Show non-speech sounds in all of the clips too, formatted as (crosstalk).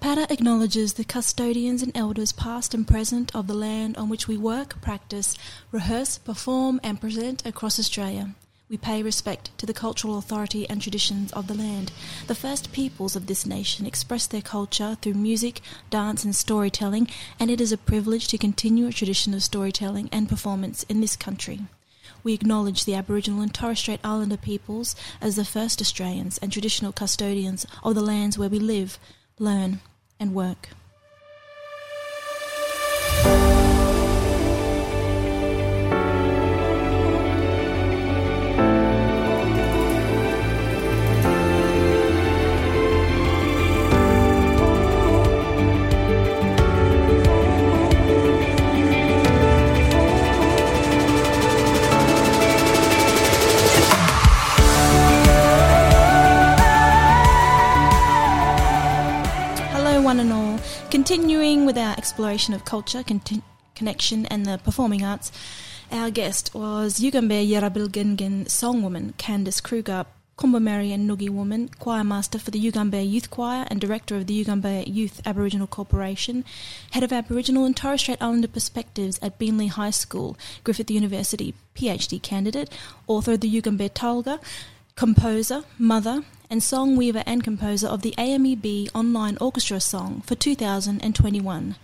PADA acknowledges the custodians and elders past and present of the land on which we work, practice, rehearse, perform, and present across Australia. We pay respect to the cultural authority and traditions of the land. The first peoples of this nation express their culture through music, dance, and storytelling, and it is a privilege to continue a tradition of storytelling and performance in this country. We acknowledge the Aboriginal and Torres Strait Islander peoples as the first Australians and traditional custodians of the lands where we live, learn, and work. Exploration of culture, conti- connection, and the performing arts, our guest was Yugambeh Yerabilgingen songwoman Candace Kruger, Kombumerri and Ngugi woman, choir master for the Yugambeh Youth Choir and director of the Yugambeh Youth Aboriginal Corporation, head of Aboriginal and Torres Strait Islander Perspectives at Beenleigh High School, Griffith University PhD candidate, author of the Yugambeh Talga, composer, mother, and song weaver and composer of the AMEB Online Orchestra song for 2021.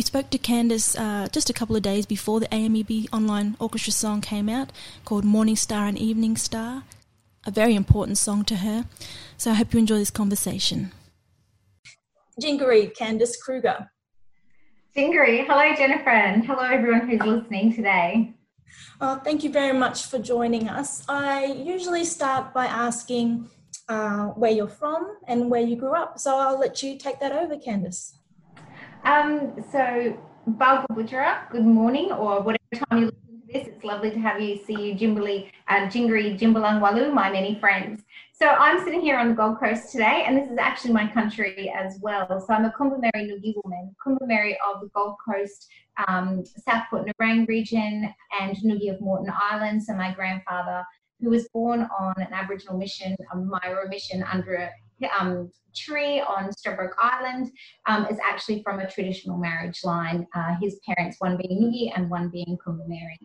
We spoke to Candace uh, just a couple of days before the AMEB Online Orchestra song came out, called Morning Star and Evening Star, a very important song to her. So I hope you enjoy this conversation. Jingaree, Candace Kruger. Jingaree. Hello, Jennifer, and hello, everyone who's listening today. Well, thank you very much for joining us. I usually start by asking uh, where you're from and where you grew up. So I'll let you take that over, Candace. Um, so, Balgabutjara, good morning, or whatever time you're listen to this. It's lovely to have you, see you, Jimberley, uh, Jingaree, Jimbalang Walu, my many friends. So I'm sitting here on the Gold Coast today, and this is actually my country as well. So I'm a Kombumerri Ngugi woman, Kombumerri of the Gold Coast, um, Southport Nerang region, and Ngugi of Moreton Island. So my grandfather, who was born on an Aboriginal mission, a Myora mission under um, tree on Stradbroke Island, um, is actually from a traditional marriage line. Uh, his parents, one being Ngugi and one being Kombumerri.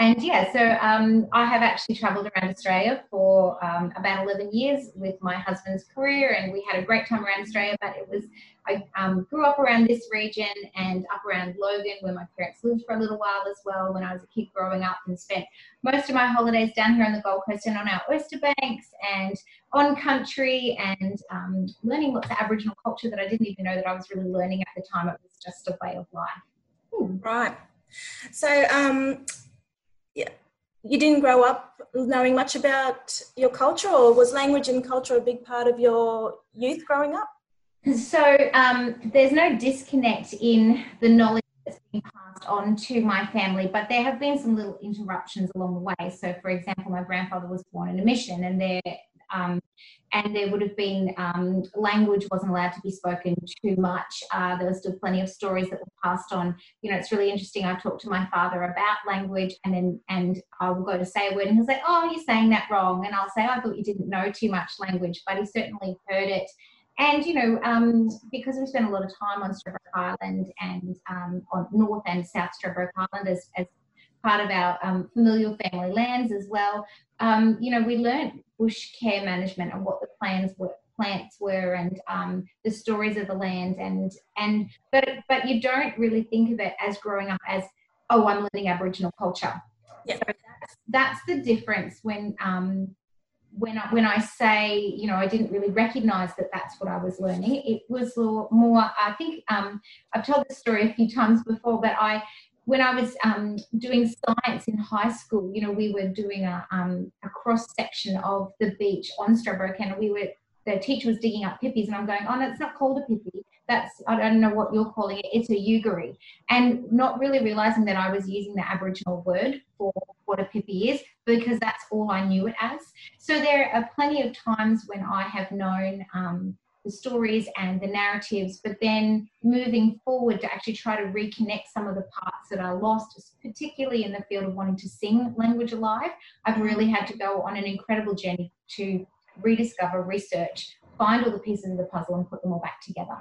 And yeah, so um, I have actually travelled around Australia for um, about 11 years with my husband's career, and we had a great time around Australia. But it was, I um, grew up around this region and up around Logan, where my parents lived for a little while as well when I was a kid growing up, and spent most of my holidays down here on the Gold Coast and on our oyster banks and on country and um, learning lots of Aboriginal culture that I didn't even know that I was really learning at the time. It was just a way of life. Right. So, um, you didn't grow up knowing much about your culture, or was language and culture a big part of your youth growing up? So um, there's no disconnect in the knowledge that's being passed on to my family, but there have been some little interruptions along the way. So, for example, my grandfather was born in a mission, and there um, and there would have been um, language wasn't allowed to be spoken too much. Uh, there were still plenty of stories that were passed on. You know, it's really interesting. I talked to my father about language, and then and I will go to say a word, and he'll say, "Oh, you're saying that wrong," and I'll say, "I thought you didn't know too much language," but he certainly heard it. And you know, um, because we spent a lot of time on Stradbroke Island and um, on North and South Stradbroke Island as, as part of our um, familial family lands as well. Um, you know, we learned bush care management and what the plans were plants were and um, the stories of the land and and but but you don't really think of it as growing up as oh I'm learning Aboriginal culture. Yeah. So that's, that's the difference when um, when I, when I say you know I didn't really recognise that that's what I was learning. It was more I think um, I've told this story a few times before, but I when I was um, doing science in high school, you know, we were doing a, um, a cross section of the beach on Stradbroke, and we were the teacher was digging up pippies, and I'm going, oh no, it's not called a pippy. That's I don't know what you're calling it. It's a yugari, and not really realizing that I was using the Aboriginal word for what a pippy is because that's all I knew it as. So there are plenty of times when I have known. Um, the stories and the narratives, but then moving forward to actually try to reconnect some of the parts that are lost, particularly in the field of wanting to sing language alive. I've really had to go on an incredible journey to rediscover, research, find all the pieces of the puzzle and put them all back together.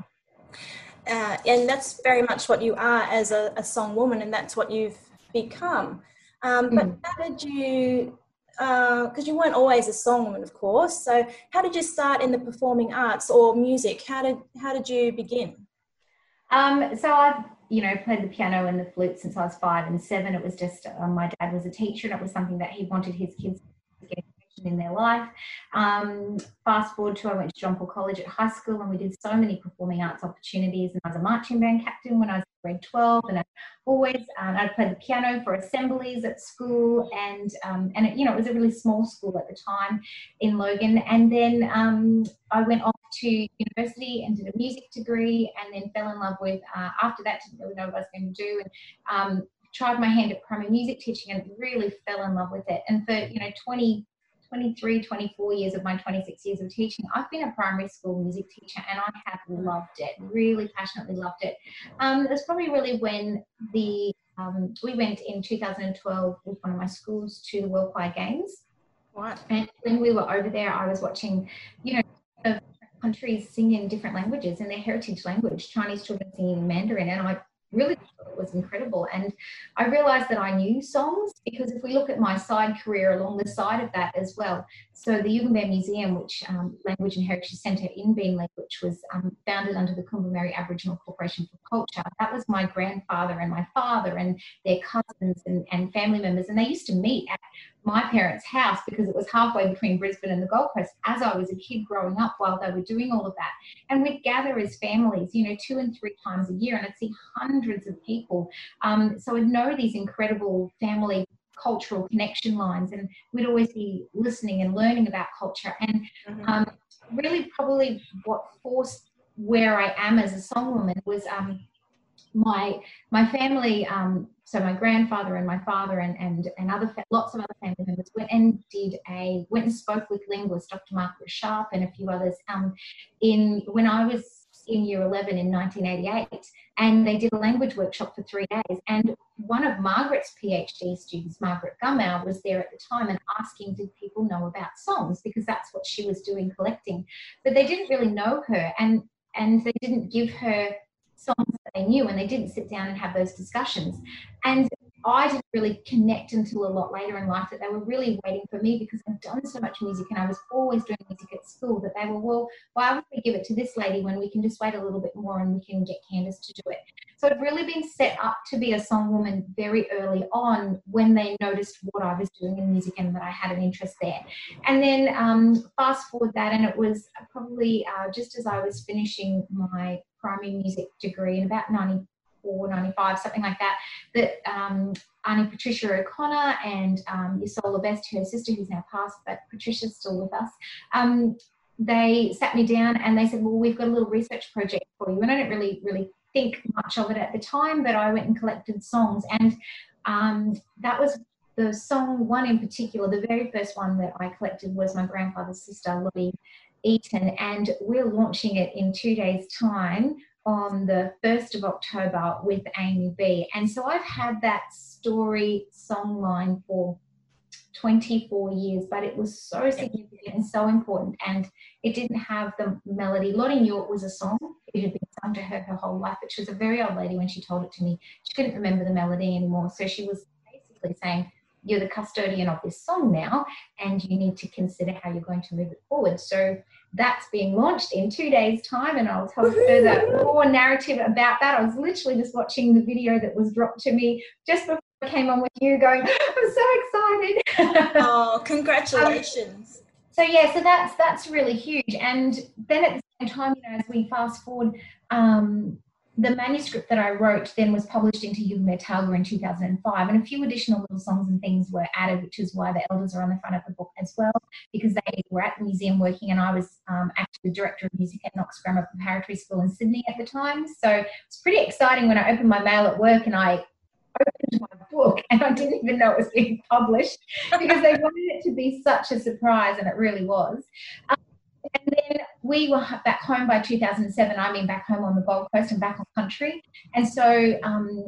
Uh, and that's very much what you are as a, a song woman, and that's what you've become. Um, but mm. how did you because uh, you weren't always a songwoman, of course. So, how did you start in the performing arts or music? How did how did you begin? Um, so I've you know played the piano and the flute since I was five and seven. It was just um, my dad was a teacher, and it was something that he wanted his kids to get in their life. Um, fast forward to I went to John Paul College at high school, and we did so many performing arts opportunities. And I was a marching band captain when I was grade 12 and I always um, I played the piano for assemblies at school and um, and it, you know it was a really small school at the time in Logan and then um, I went off to university and did a music degree and then fell in love with uh, after that didn't really know what I was going to do and um, tried my hand at primary music teaching and really fell in love with it. And for you know 20 23, 24 years of my 26 years of teaching, I've been a primary school music teacher and I have loved it, really passionately loved it. Um, was probably really when the um, we went in 2012 with one of my schools to the World Choir Games. Right. And when we were over there, I was watching, you know, countries sing in different languages in their heritage language, Chinese children singing Mandarin, and I really it was incredible. And I realized that I knew songs because if we look at my side career along the side of that as well, so the Yugambeh Museum, which um, Language and Heritage Centre in Beenleigh, which was um, founded under the Kombumerri Aboriginal Corporation for Culture, that was my grandfather and my father and their cousins and, and family members. And they used to meet at my parents' house because it was halfway between Brisbane and the Gold Coast as I was a kid growing up while they were doing all of that. And we'd gather as families, you know, two and three times a year, and I'd see hundreds of people. Um, so I'd know these incredible family cultural connection lines, and we'd always be listening and learning about culture. And mm-hmm. um, really, probably what forced where I am as a songwoman was um, my my family um, so my grandfather and my father and and, and other lots of other family members went and did a went and spoke with linguist Dr. Margaret Sharpe and a few others um, in when I was in year 11 in 1988 and they did a language workshop for three days and one of Margaret's PhD students, Margaret Gummow, was there at the time and asking did people know about songs because that's what she was doing collecting but they didn't really know her and and they didn't give her songs that they knew and they didn't sit down and have those discussions. And I didn't really connect until a lot later in life that they were really waiting for me because I'd done so much music and I was always doing music at school that they were, well, why would we give it to this lady when we can just wait a little bit more and we can get Candace to do it? So I'd really been set up to be a song woman very early on when they noticed what I was doing in music and that I had an interest there. And then um, fast forward that, and it was probably uh, just as I was finishing my primary music degree in about 94, 95, something like that, that um, Auntie Patricia O'Connor and um, Yusola Best, her sister, who's now passed, but Patricia's still with us, um, they sat me down and they said, well, we've got a little research project for you. And I didn't really, really think much of it at the time, but I went and collected songs. And um, that was the song, one in particular, the very first one that I collected was my grandfather's sister, Lottie Eaton. And we're launching it in two days' time on the 1st of October with AMEB. And so I've had that story song line for 24 years, but it was so significant and so important. And it didn't have the melody. Lottie knew it was a song. It had been sung to her her whole life, but she was a very old lady when she told it to me. She couldn't remember the melody anymore. So she was basically saying, You're the custodian of this song now, and you need to consider how you're going to move it forward. So that's being launched in two days' time, and I'll tell further more narrative about that. I was literally just watching the video that was dropped to me just before I came on with you, going, (laughs) I'm so excited. (laughs) oh, congratulations. Um, so yeah, so that's that's really huge. And then at the same time, you know, as we fast forward, um, the manuscript that I wrote then was published into Yugambeh Talga in 2005, and a few additional little songs and things were added, which is why the elders are on the front of the book as well, because they were at the museum working, and I was um, actually the director of music at Knox Grammar Preparatory School in Sydney at the time. So it's pretty exciting when I opened my mail at work and I opened my book (laughs) and I didn't even know it was being published because they wanted it to be such a surprise, and it really was. Um, and then we were back home by 2007. I mean, back home on the Gold Coast and back on country. And so um,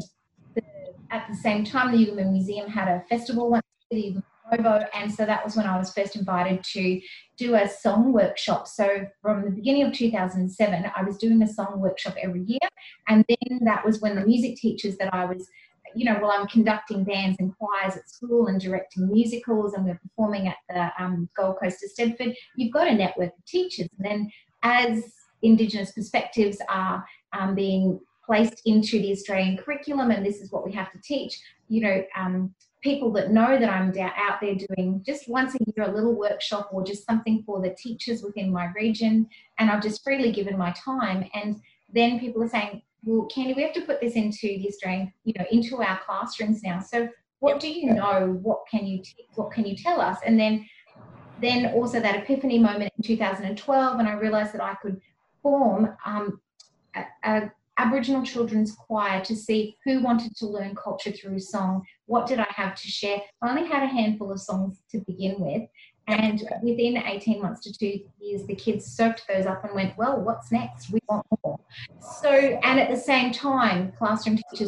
the, at the same time, the Yugambeh Museum had a festival once the Provo, and so that was when I was first invited to do a song workshop. So from the beginning of 2007, I was doing a song workshop every year, and then that was when the music teachers that I was you know, while I'm conducting bands and choirs at school and directing musicals and we're performing at the um, Gold Coast of Eisteddfod, you've got a network of teachers. And then as Indigenous perspectives are um, being placed into the Australian curriculum, and this is what we have to teach, you know, um, people that know that I'm out there doing just once a year a little workshop or just something for the teachers within my region, and I've just freely given my time. And then people are saying, well, Candy, we have to put this into the Australian, you know, into our classrooms now. So what do you know? What can you t- what can you tell us? And then then also that epiphany moment in 2012 when I realized that I could form um, a, a Aboriginal children's choir to see who wanted to learn culture through song. What did I have to share? I only had a handful of songs to begin with. And within 18 months to two years, the kids soaked those up and went, Well, what's next? We want more. So, and at the same time, classroom teachers,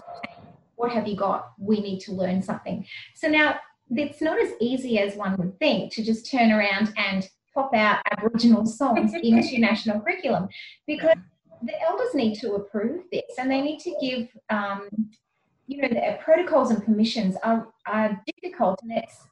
What have you got? We need to learn something. So now it's not as easy as one would think to just turn around and pop out Aboriginal songs (laughs) into national curriculum because the elders need to approve this and they need to give, um, you know, the protocols and permissions are, are difficult and it's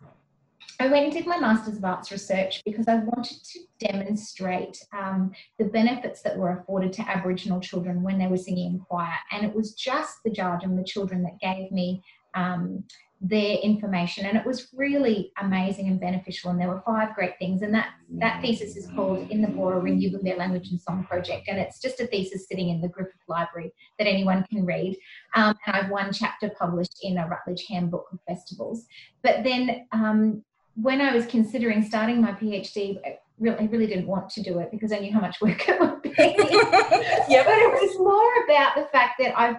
I went and did my Masters of Arts research because I wanted to demonstrate um, the benefits that were afforded to Aboriginal children when they were singing in choir. And it was just the judge and the children that gave me um, their information. And it was really amazing and beneficial. And there were five great things. And that, that thesis is called In the Ring Their Language and Song Project. And it's just a thesis sitting in the Griffith Library that anyone can read. Um, and I've one chapter published in a Routledge Handbook of Festivals. But then um, when I was considering starting my PhD, I really, really didn't want to do it because I knew how much work (laughs) it would be. (laughs) yeah, but it was more about the fact that I've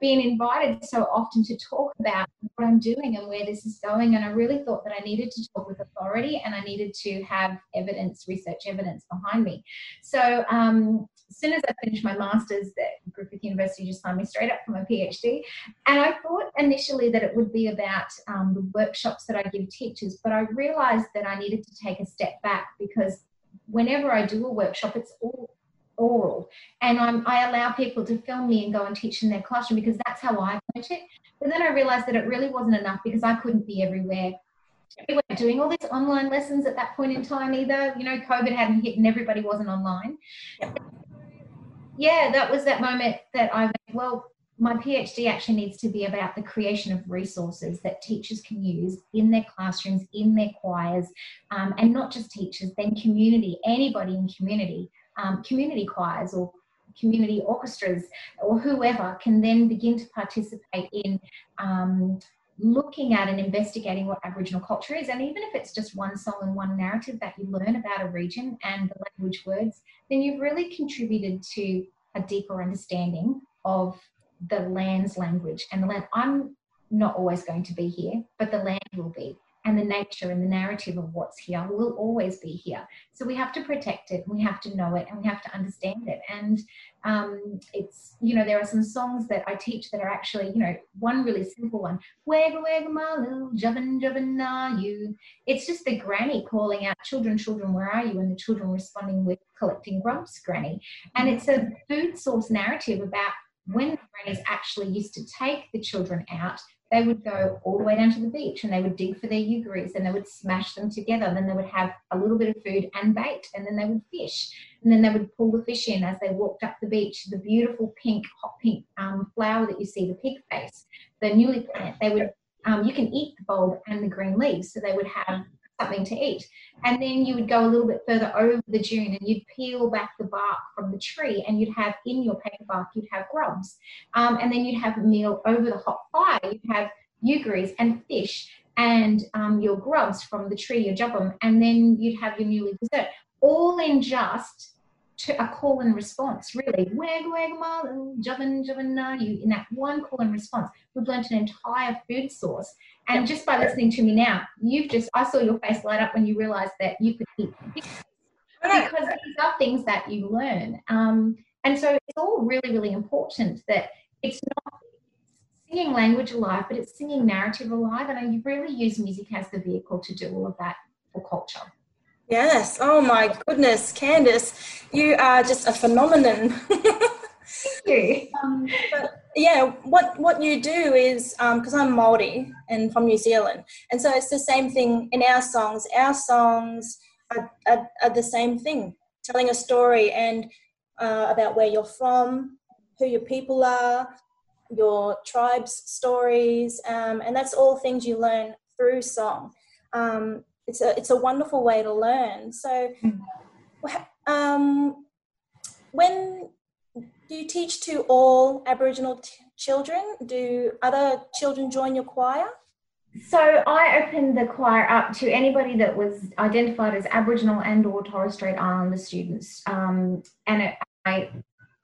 been invited so often to talk about what I'm doing and where this is going. And I really thought that I needed to talk with authority and I needed to have evidence, research evidence behind me. So um, as soon as I finished my master's, that Griffith University just signed me straight up for my PhD. And I thought initially that it would be about um, the workshops that I give teachers, but I realized that I needed to take a step back because whenever I do a workshop, it's all oral. And I'm, I allow people to film me and go and teach in their classroom because that's how I learned it. But then I realized that it really wasn't enough because I couldn't be everywhere. We weren't doing all these online lessons at that point in time either. You know, COVID hadn't hit and everybody wasn't online. That was that moment that I well, my PhD actually needs to be about the creation of resources that teachers can use in their classrooms, in their choirs, um, and not just teachers, then community, anybody in community um, community choirs or community orchestras or whoever can then begin to participate in um, looking at and investigating what Aboriginal culture is. And even if it's just one song and one narrative that you learn about a region and the language words, then you've really contributed to a deeper understanding of the land's language and the land. I'm not always going to be here, but the land will be and the nature and the narrative of what's here will always be here. So we have to protect it, we have to know it, and we have to understand it. And um, it's, you know, there are some songs that I teach that are actually, you know, one really simple one, Wega Wega Malu, Jubbin Jubbin are you? It's just the granny calling out, Children, children, where are you? And the children responding with collecting grubs, granny. And it's a food source narrative about when the grannies actually used to take the children out they would go all the way down to the beach and they would dig for their ugaris and they would smash them together. And then they would have a little bit of food and bait and then they would fish. And then they would pull the fish in as they walked up the beach, the beautiful pink, hot pink um, flower that you see, the pig face, the newly plant. They would, um, you can eat the bulb and the green leaves. So they would have something to eat. And then you would go a little bit further over the dune and you'd peel back the bark from the tree and you'd have in your paper bark, you'd have grubs. Um, and then you'd have a meal over the hot fire. You'd have ugaris and fish and um, your grubs from the tree, your jubbum, and then you'd have your newly dessert, all in just to a call and response, really. Wag, wag, malu, jubbin, jubbin, you. In that one call and response, we've learned an entire food source and yep. just by listening to me now, you've just, I saw your face light up when you realized that you could eat because these are things that you learn. Um, and so it's all really, really important that it's not singing language alive, but it's singing narrative alive. And I really use music as the vehicle to do all of that for culture. Yes. Oh my goodness, Candace, you are just a phenomenon. (laughs) Thank you. Um, but yeah, what what you do is because um, I'm Maori and from New Zealand, and so it's the same thing in our songs. Our songs are, are, are the same thing, telling a story and uh, about where you're from, who your people are, your tribe's stories, um, and that's all things you learn through song. Um, it's a it's a wonderful way to learn. So, um, when do you teach to all Aboriginal t- children? Do other children join your choir? So I opened the choir up to anybody that was identified as Aboriginal and or Torres Strait Islander students, um, and it, I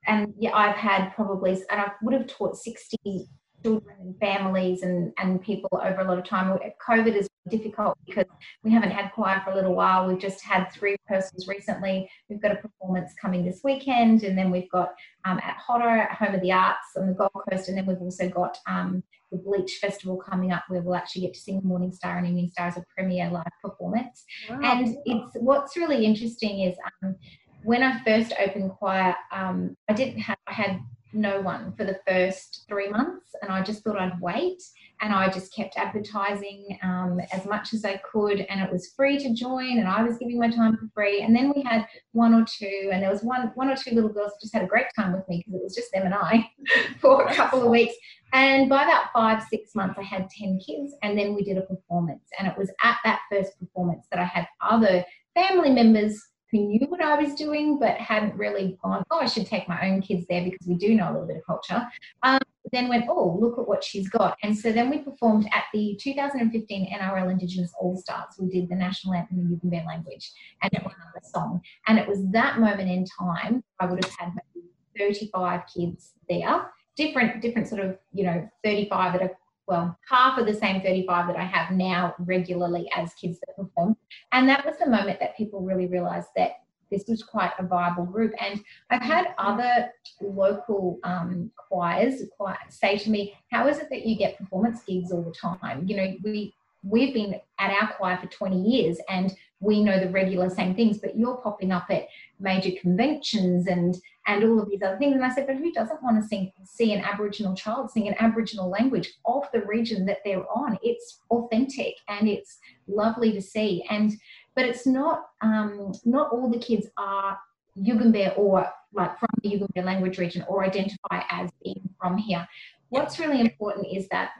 and yeah, I've had probably, and I would have taught 60 children and families and, and people over a lot of time. COVID is difficult because we haven't had choir for a little while. We've just had three rehearsals recently. We've got a performance coming this weekend, and then we've got um, at HOTA, at Home of the Arts on the Gold Coast, and then we've also got um, the Bleach Festival coming up where we'll actually get to sing Morning Star and Evening Star as a premiere live performance. Wow. And it's what's really interesting is um, when I first opened choir, um, I didn't have, I had no one for the first three months, and I just thought I'd wait. And I just kept advertising um, as much as I could, and it was free to join, and I was giving my time for free. And then we had one or two, and there was one, one or two little girls who just had a great time with me because it was just them and I (laughs) for a couple of weeks. And by about five, six months, I had 10 kids, and then we did a performance. And it was at that first performance that I had other family members who knew what I was doing but hadn't really gone, oh, I should take my own kids there because we do know a little bit of culture. Um, then went, oh, look at what she's got. And so then we performed at the 2015 NRL Indigenous All Stars. We did the national anthem in Yugambeh language and one song. And it was that moment in time, I would have had maybe 35 kids there, different, different sort of, you know, 35 at are well, half of the same 35 that I have now regularly as kids that perform. And that was the moment that people really realized that this was quite a viable group. And I've had other local um, choirs say to me, How is it that you get performance gigs all the time? You know, we we've been at our choir for 20 years and we know the regular same things, but you're popping up at major conventions and and all of these other things. And I said, but who doesn't want to sing, see an Aboriginal child sing an Aboriginal language of the region that they're on? It's authentic and it's lovely to see. And but it's not um, not all the kids are Yugambeh or like from the Yugambeh language region or identify as being from here. What's really important is that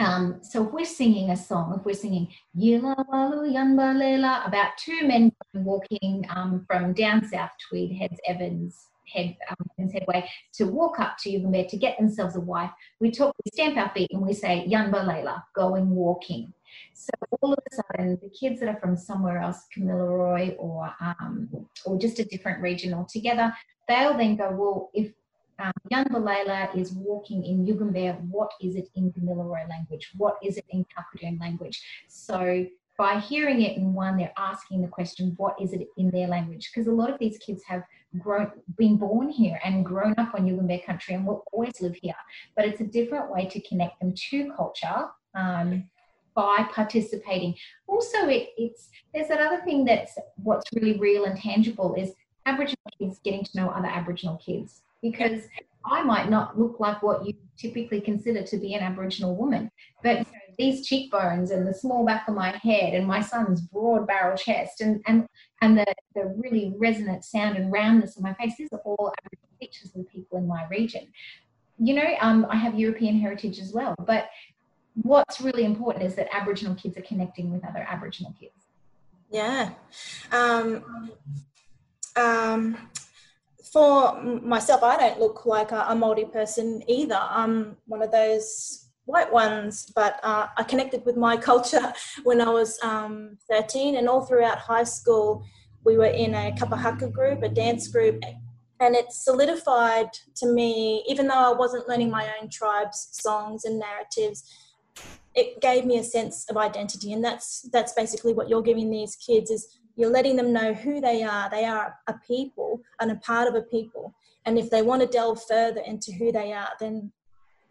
um, so if we're singing a song, if we're singing Yila Walu Yanba Lela about two men walking um, from down south Tweed Heads Evans head um, headway to walk up to Yugambeh to get themselves a wife, we talk, we stamp our feet and we say Yanba Lela, going walking. So all of a sudden, the kids that are from somewhere else, Kamilaroi or um, or just a different region altogether, they'll then go, well, if um, Yanba is walking in Yugambeh. What is it in Kamilaroi language? What is it in Kalkadoon language? So by hearing it in one, they're asking the question, what is it in their language? Because a lot of these kids have grown, been born here and grown up on Yugambeh country and will always live here. But it's a different way to connect them to culture. Um, by participating. Also, it, it's there's that other thing that's what's really real and tangible is Aboriginal kids getting to know other Aboriginal kids because I might not look like what you typically consider to be an Aboriginal woman. But you know, these cheekbones and the small back of my head and my son's broad barrel chest and, and, and the, the really resonant sound and roundness of my face, these are all Aboriginal features of the people in my region. You know, um, I have European heritage as well, but what's really important is that Aboriginal kids are connecting with other Aboriginal kids. Yeah. Um, um, for myself, I don't look like a, a Maori person either. I'm one of those white ones, but uh, I connected with my (laughs) culture when I was um, 13, and all throughout high school, we were in a kapa haka group, a dance group, and it solidified to me, even though I wasn't learning my own tribe's songs and narratives, it gave me a sense of identity, and that's that's basically what you're giving these kids is you're letting them know who they are. They are a people and a part of a people. And if they want to delve further into who they are, then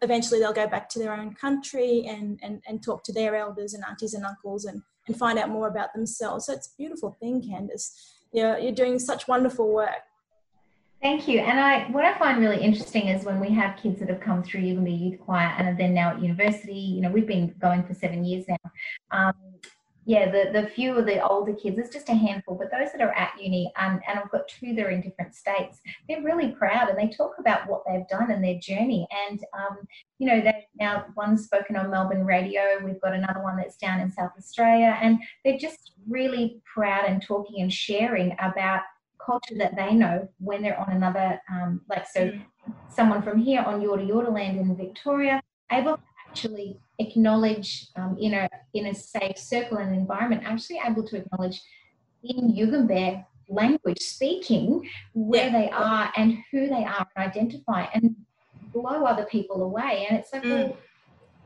eventually they'll go back to their own country and, and, and talk to their elders and aunties and uncles and, and find out more about themselves. So it's a beautiful thing, Candace. You're, you're doing such wonderful work. Thank you. And I, what I find really interesting is when we have kids that have come through Yugambeh Youth Choir and are then now at university, you know, we've been going for seven years now. Um, yeah, the, the few of the older kids, it's just a handful, but those that are at uni, um, and I've got two that are in different states, they're really proud and they talk about what they've done and their journey. And, um, you know, they've now, one's spoken on Melbourne radio, we've got another one that's down in South Australia, and they're just really proud and talking and sharing about culture that they know when they're on another, um, like, so mm. someone from here on Yorta Yorta land in Victoria, able to actually acknowledge um, in a in a safe circle and environment, actually able to acknowledge in Yugambeh language speaking where yeah. they are and who they are and identify and blow other people away. And it's like, mm. well,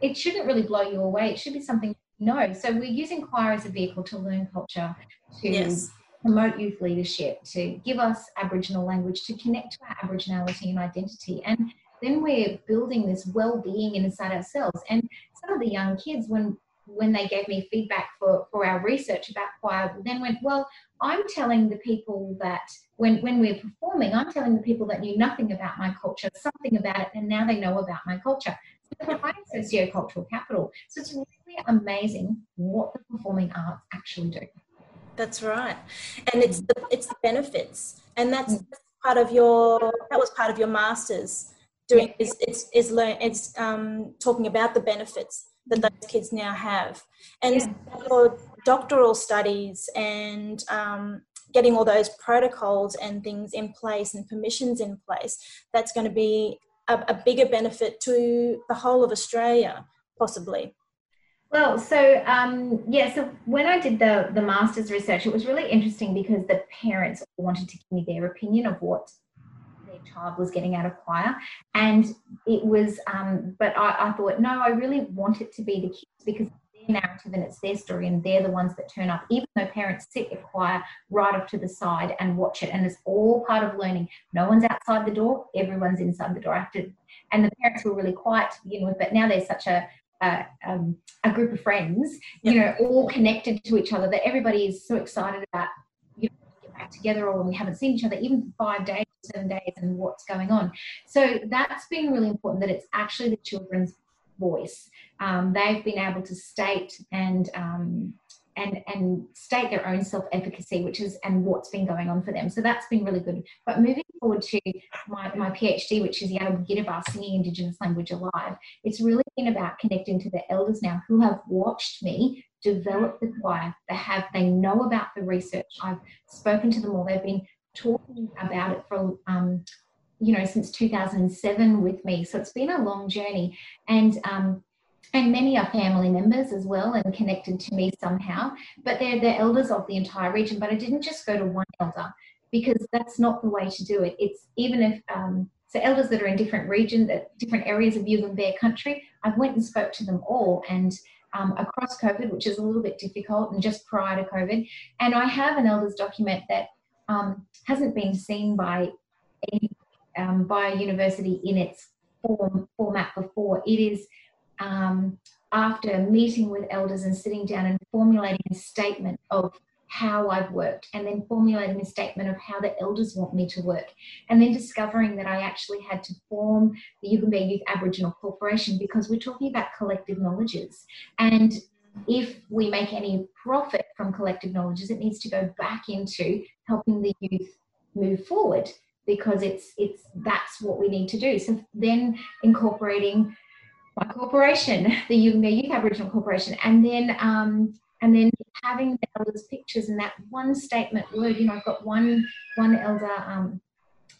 it shouldn't really blow you away. It should be something no. So we're using choir as a vehicle to learn culture, to yes. promote youth leadership, to give us Aboriginal language, to connect to our Aboriginality and identity. And then we're building this well-being inside ourselves. And some of the young kids, when when they gave me feedback for, for our research about choir, then went, well, I'm telling the people that when, when we're performing, I'm telling the people that knew nothing about my culture, something about it, and now they know about my culture. So sociocultural capital. So it's really amazing what the performing arts actually do. That's right. And it's the it's the benefits. And that's mm. part of your that was part of your masters doing is it's is learn it's um, talking about the benefits that those kids now have, and yeah. for doctoral studies and um, getting all those protocols and things in place and permissions in place, that's going to be a, a bigger benefit to the whole of Australia, possibly. Well, so um, yeah, so when I did the the master's research, it was really interesting because the parents wanted to give me their opinion of what child was getting out of choir. And it was, um, but I, I thought, no, I really want it to be the kids because their narrative and it's their story and they're the ones that turn up even though parents sit at choir right off to the side and watch it. And it's all part of learning. No one's outside the door. Everyone's inside the door. After and the parents were really quiet to begin with but now there's such a a, um, a group of friends you know all connected to each other that everybody is so excited about you know get back together or when we haven't seen each other even for five days seven days and what's going on. So that's been really important that it's actually the children's voice. Um, they've been able to state and um, and and state their own self-efficacy, which is and what's been going on for them. So that's been really good. But moving forward to my, my PhD, which is the Yanabu Gidaba, Singing Indigenous Language Alive, it's really been about connecting to the elders now who have watched me develop the choir. They have they know about the research. I've spoken to them all. They've been talking about it for um, you know since 2007 with me so it's been a long journey and um, and many are family members as well and connected to me somehow but they're the elders of the entire region but i didn't just go to one elder because that's not the way to do it it's even if um, so elders that are in different regions that different areas of Yugambeh country i went and spoke to them all and um, across covid which is a little bit difficult and just prior to covid and i have an elders document that um, hasn't been seen by any, um, by a university in its form format before. It is um, after meeting with elders and sitting down and formulating a statement of how I've worked, and then formulating a statement of how the elders want me to work, and then discovering that I actually had to form the Yugambeh Youth Aboriginal Corporation because we're talking about collective knowledges. And if we make any profit from collective knowledges, it needs to go back into helping the youth move forward because it's it's that's what we need to do. So then incorporating my corporation, the Yugambeh Youth Aboriginal Corporation, and then um, and then having the elders' pictures and that one statement word. You know, I've got one one elder um,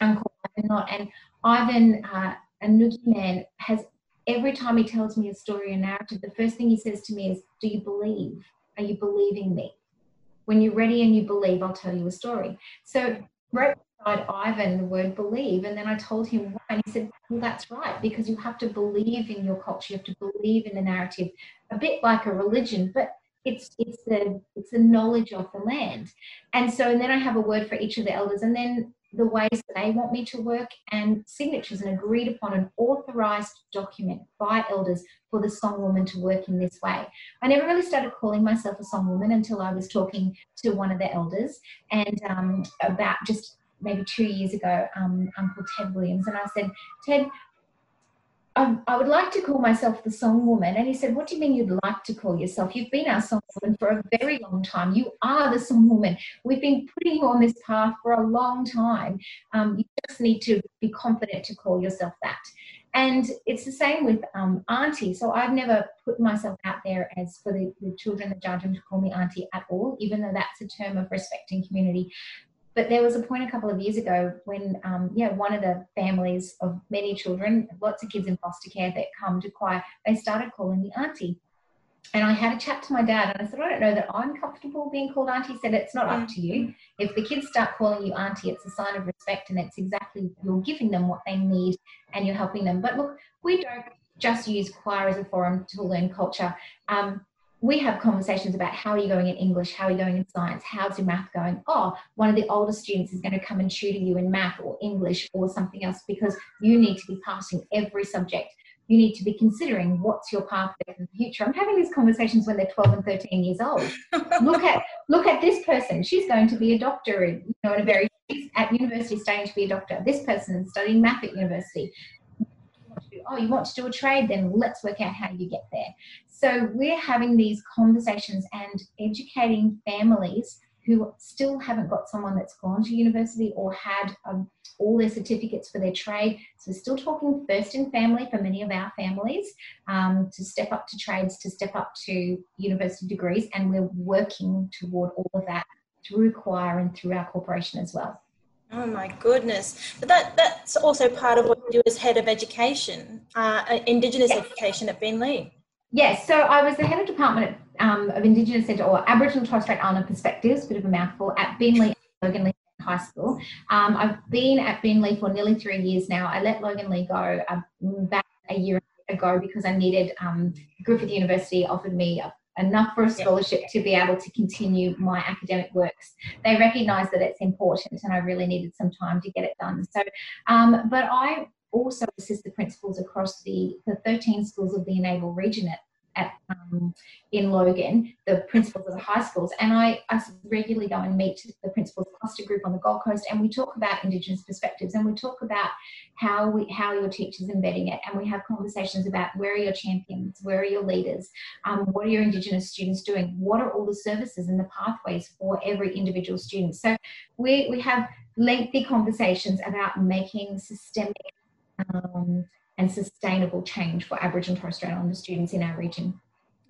uncle not, and Ivan uh, a Ngugi man has every time he tells me a story, a narrative, the first thing he says to me is, "Do you believe? Are you believing me?" When you're ready and you believe, I'll tell you a story. So right beside Ivan the word believe, and then I told him why, and he said, Well, that's right, because you have to believe in your culture, you have to believe in the narrative, a bit like a religion, but it's it's the it's the knowledge of the land. And so and then I have a word for each of the elders, and then the ways that they want me to work and signatures and agreed upon an authorized document by elders for the song woman to work in this way. I never really started calling myself a song woman until I was talking to one of the elders and um, about just maybe two years ago, um, Uncle Ted Williams, and I said, Ted, I, I, would like to call myself the song woman. And he said, What do you mean you'd like to call yourself? You've been our song woman for a very long time. You are the song woman. We've been putting you on this path for a long time. Um, you just need to be confident to call yourself that. And it's the same with um, auntie. So I've never put myself out there as for the, the children that judge to call me auntie at all, even though that's a term of respect and community. But there was a point a couple of years ago when, um, yeah, one of the families of many children, lots of kids in foster care that come to choir, they started calling me auntie. And I had a chat to my dad and I said, I don't know that I'm comfortable being called auntie. He said, it's not up to you. If the kids start calling you auntie, it's a sign of respect and it's exactly, you're giving them what they need and you're helping them. But look, we don't just use choir as a forum to learn culture. Um, we have conversations about how are you going in English, how are you going in science, how's your math going? Oh, one of the older students is going to come and tutor you in math or English or something else because you need to be passing every subject. You need to be considering what's your path in the future. I'm having these conversations when they're 12 and 13 years old. (laughs) look at look at this person. She's going to be a doctor, in, you know, in a very at university studying to be a doctor. This person is studying math at university oh, you want to do a trade? Then let's work out how you get there. So we're having these conversations and educating families who still haven't got someone that's gone to university or had um, all their certificates for their trade. So we're still talking first in family for many of our families um, to step up to trades, to step up to university degrees, and we're working toward all of that through choir and through our corporation as well. Oh my goodness! But that that's also part of what you do as head of education, uh, Indigenous yes. education at Beenleigh. Yes, so I was the head of department um, of Indigenous Centre or Aboriginal Torres Strait Islander Perspectives, bit of a mouthful, at Beenleigh Loganlea High School. Um, I've been at Beenleigh for nearly three years now. I let Loganlea go about a year ago because I needed um, Griffith University offered me enough for a scholarship yeah. to be able to continue my academic works. They recognise that it's important, and I really needed some time to get it done. So, um, but I also assist the principals across the, the 13 schools of the Enable region at at um, in Logan, the principals of the high schools, and I, I regularly go and meet the principals cluster group on the Gold Coast, and we talk about Indigenous perspectives, and we talk about how we how your teachers embedding it, and we have conversations about where are your champions, where are your leaders, um, what are your Indigenous students doing, what are all the services and the pathways for every individual student. So we we have lengthy conversations about making systemic um, and sustainable change for Aboriginal and Torres Strait Islander students in our region.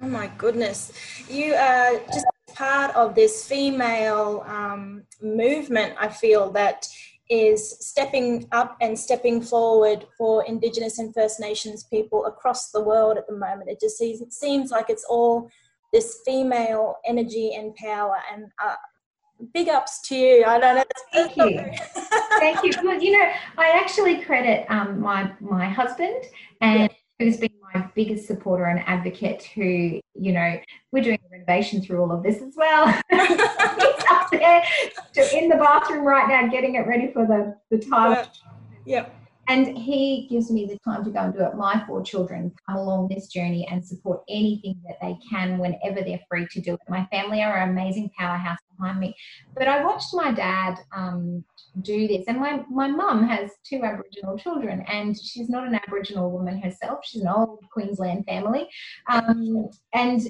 Oh my goodness. You are just part of this female um, movement, I feel, that is stepping up and stepping forward for Indigenous and First Nations people across the world at the moment. It just seems, it seems like it's all this female energy and power. And uh, big ups to you. I don't know. Thank you. Thank you. Well, you know, I actually credit um, my my husband and yeah. who's been my biggest supporter and advocate. Who you know, we're doing a renovation through all of this as well. (laughs) He's up there in the bathroom right now, getting it ready for the the time. Yep and he gives me the time to go and do it. My four children come along this journey and support anything that they can whenever they're free to do it. My family are an amazing powerhouse behind me. But I watched my dad um, do this, and my, my mum has two Aboriginal children, and she's not an Aboriginal woman herself. She's an old Queensland family. Um, and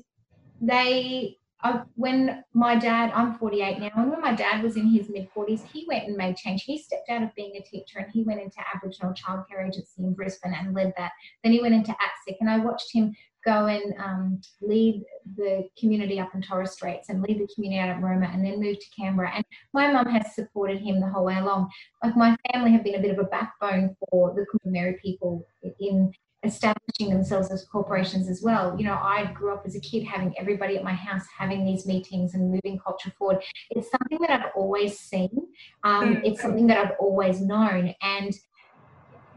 they I, when my dad, I'm 48 now, and when my dad was in his mid 40s, he went and made change. He stepped out of being a teacher and he went into Aboriginal Childcare Agency in Brisbane and led that. Then he went into ATSIC, and I watched him go and um, lead the community up in Torres Straits and lead the community out at Maroma and then move to Canberra. And my mum has supported him the whole way along. Like my family have been a bit of a backbone for the Kumeri people in establishing themselves as corporations as well. You know, I grew up as a kid having everybody at my house having these meetings and moving culture forward. It's something that I've always seen. Um, mm. it's something that I've always known. And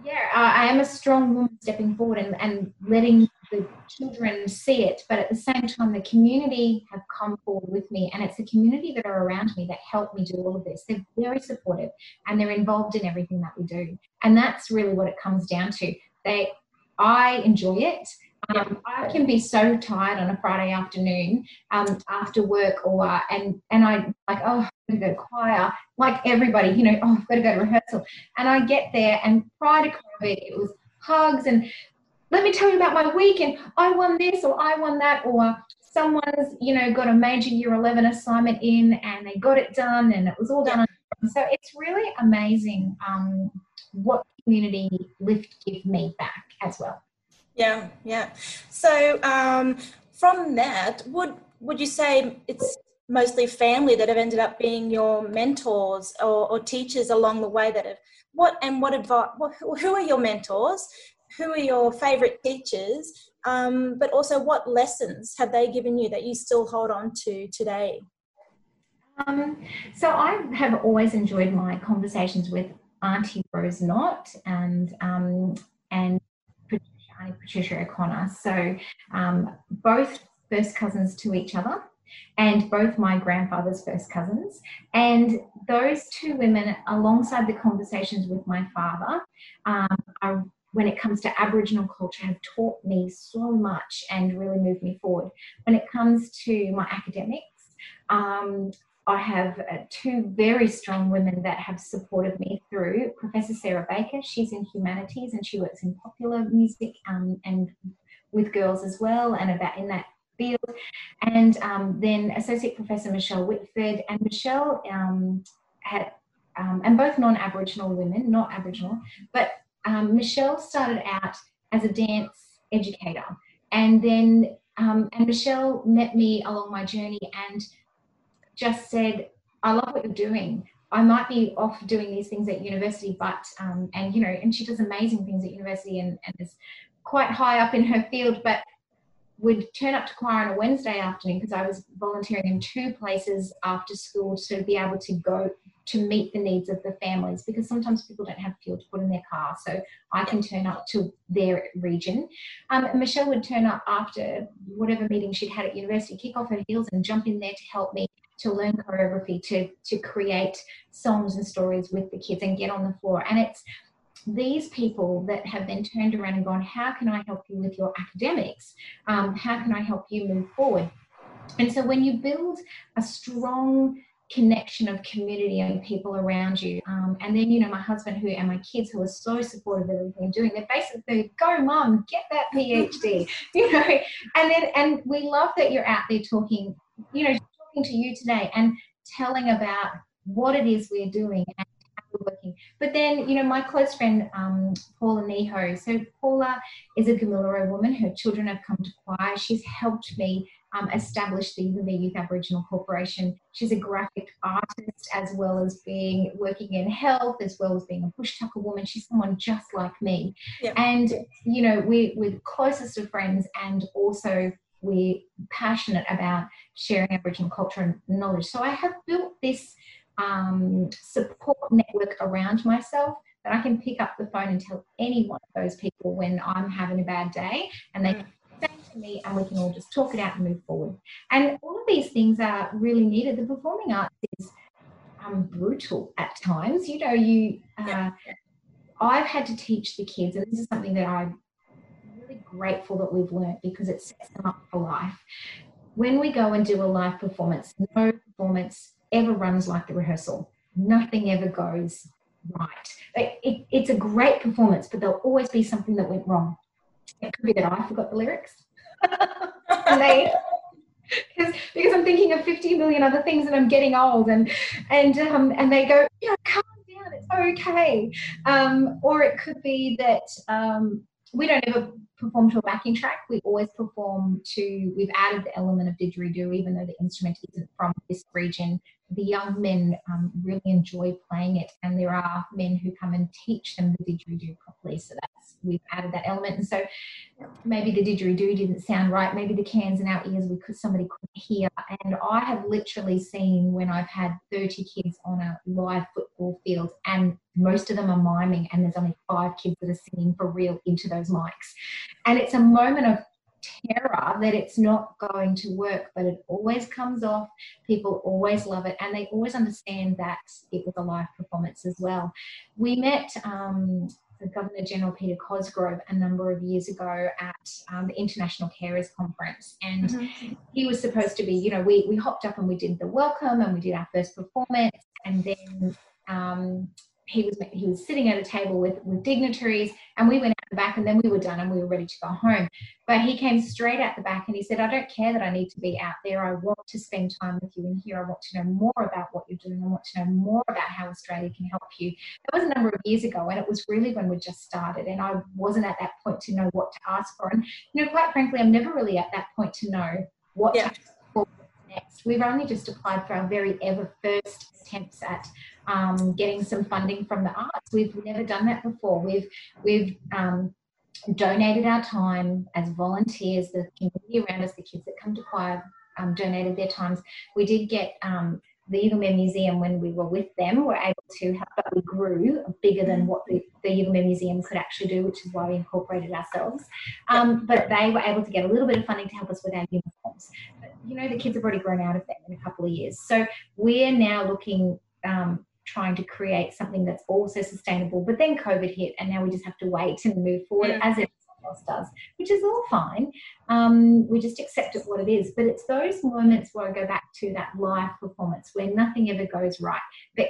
Yeah, I am a strong woman stepping forward and, and letting the children see it, but at the same time, the community have come forward with me, and it's the community that are around me that help me do all of this. They're very supportive and they're involved in everything that we do, and that's really what it comes down to. They, I enjoy it. Um, I can be so tired on a Friday afternoon um, after work, or uh, and and I like oh I'm going to go to choir, like everybody, you know, oh I've got to go to rehearsal, and I get there, and prior to COVID, it was hugs and let me tell you about my week, and I won this or I won that, or someone's you know got a major year 11 assignment in and they got it done and it was all done. So it's really amazing um, what community lift give me back as well yeah, yeah. So um, from that, would would you say it's mostly family that have ended up being your mentors or, or teachers along the way that have what and what advice? Who are your mentors? Who are your favorite teachers? Um, but also, what lessons have they given you that you still hold on to today? Um, so I have always enjoyed my conversations with Auntie Rose Knott and um, and Patricia O'Connor. So um, both first cousins to each other and both my grandfather's first cousins. And those two women, alongside the conversations with my father, um, are, when it comes to Aboriginal culture, have taught me so much and really moved me forward. When it comes to my academics, um, I have uh, two very strong women that have supported me through. Professor Sarah Baker, she's in humanities and she works in popular music um, and with girls as well, and about in that field. And um, then Associate Professor Michelle Whitford and Michelle um, had, um, and both non-Aboriginal women, not Aboriginal, but um, Michelle started out as a dance educator, and then and Michelle met me along my journey and just said, I love what you're doing. I might be off doing these things at university, but, um, and, you know, and she does amazing things at university and, and is quite high up in her field, but would turn up to choir on a Wednesday afternoon because I was volunteering in two places after school to be able to go to meet the needs of the families because sometimes people don't have fuel to put in their car. So I can turn up to their region. Um, Michelle would turn up after whatever meeting she'd had at university, kick off her heels and jump in there to help me to learn choreography, to, to create songs and stories with the kids and get on the floor. And it's these people that have then turned around and gone, How can I help you with your academics? Um, how can I help you move forward? And so when you build a strong connection of community and people around you. Um, and then, you know, my husband who and my kids who are so supportive of everything I'm doing, they're basically go, mum, get that PhD, (laughs) you know. And then and we love that you're out there talking, you know, talking to you today and telling about what it is we're doing and how we're working. But then, you know, my close friend um, Paula Neho. So Paula is a Gamilaroi woman. Her children have come to choir. She's helped me um, establish the Yugambeh Youth Aboriginal Corporation. She's a graphic artist as well as being working in health, as well as being a bush tucker woman. She's someone just like me. Yep. And, you know, we, we're closest of friends and also we're passionate about sharing Aboriginal culture and knowledge. So I have built this um, support network around myself that I can pick up the phone and tell any one of those people when I'm having a bad day and they mm. say to me and we can all just talk it out and move forward. And all of these things are really needed. The performing arts is um, brutal at times. You know, you uh, yeah. I've had to teach the kids, and this is something that I grateful that we've learned because it sets them up for life. When we go and do a live performance, no performance ever runs like the rehearsal. Nothing ever goes right. It, it, it's a great performance, but there'll always be something that went wrong. It could be that I forgot the lyrics. (laughs) they because because I'm thinking of 50 million other things and I'm getting old and and um, and they go, know, calm down, it's okay. Um, or it could be that um, we don't ever perform to a backing track. We always perform to, we've added the element of didgeridoo, even though the instrument isn't from this region, the young men um, really enjoy playing it, and there are men who come and teach them the didgeridoo properly. So that's we've added that element. And so maybe the didgeridoo didn't sound right. Maybe the cans in our ears we could somebody couldn't hear. And I have literally seen when I've had 30 kids on a live football field, and most of them are miming, and there's only five kids that are singing for real into those mics. And it's a moment of terror that it's not going to work, but it always comes off. People always love it, and they always understand that it was a live performance as well. We met um, the Governor General Peter Cosgrove a number of years ago at um, the International Carers Conference, and mm-hmm. he was supposed to be, you know, we we hopped up and we did the welcome and we did our first performance, and then um, he was he was sitting at a table with with dignitaries and we went out the back and then we were done and we were ready to go home. But he came straight out the back and he said i don't care that i need to be out there. I want to spend time with you in here. I want to know more about what you're doing. I want to know more about how australia can help you. That was a number of years ago and it was really when we just started and i wasn't at that point to know what to ask for. And you know quite frankly i'm never really at that point to know what yeah. to ask for next. We've only just applied for our very ever first attempts at um, getting some funding from the arts. We've never done that before. We've we've um, donated our time as volunteers. The community around us, the kids that come to choir, um, donated their times. We did get um, the Yugambeh Museum when we were with them we were able to help, but we grew bigger than what the, the Museum could actually do, which is why we incorporated ourselves. Um, but they were able to get a little bit of funding to help us with our uniforms. But, you know, the kids have already grown out of them in a couple of years. So we're now looking um, trying to create something that's also sustainable. But then COVID hit, and now we just have to wait and move forward as everyone else does, which is all fine. Um, we just accept it what it is. But it's those moments where I go back to that live performance where nothing ever goes right. But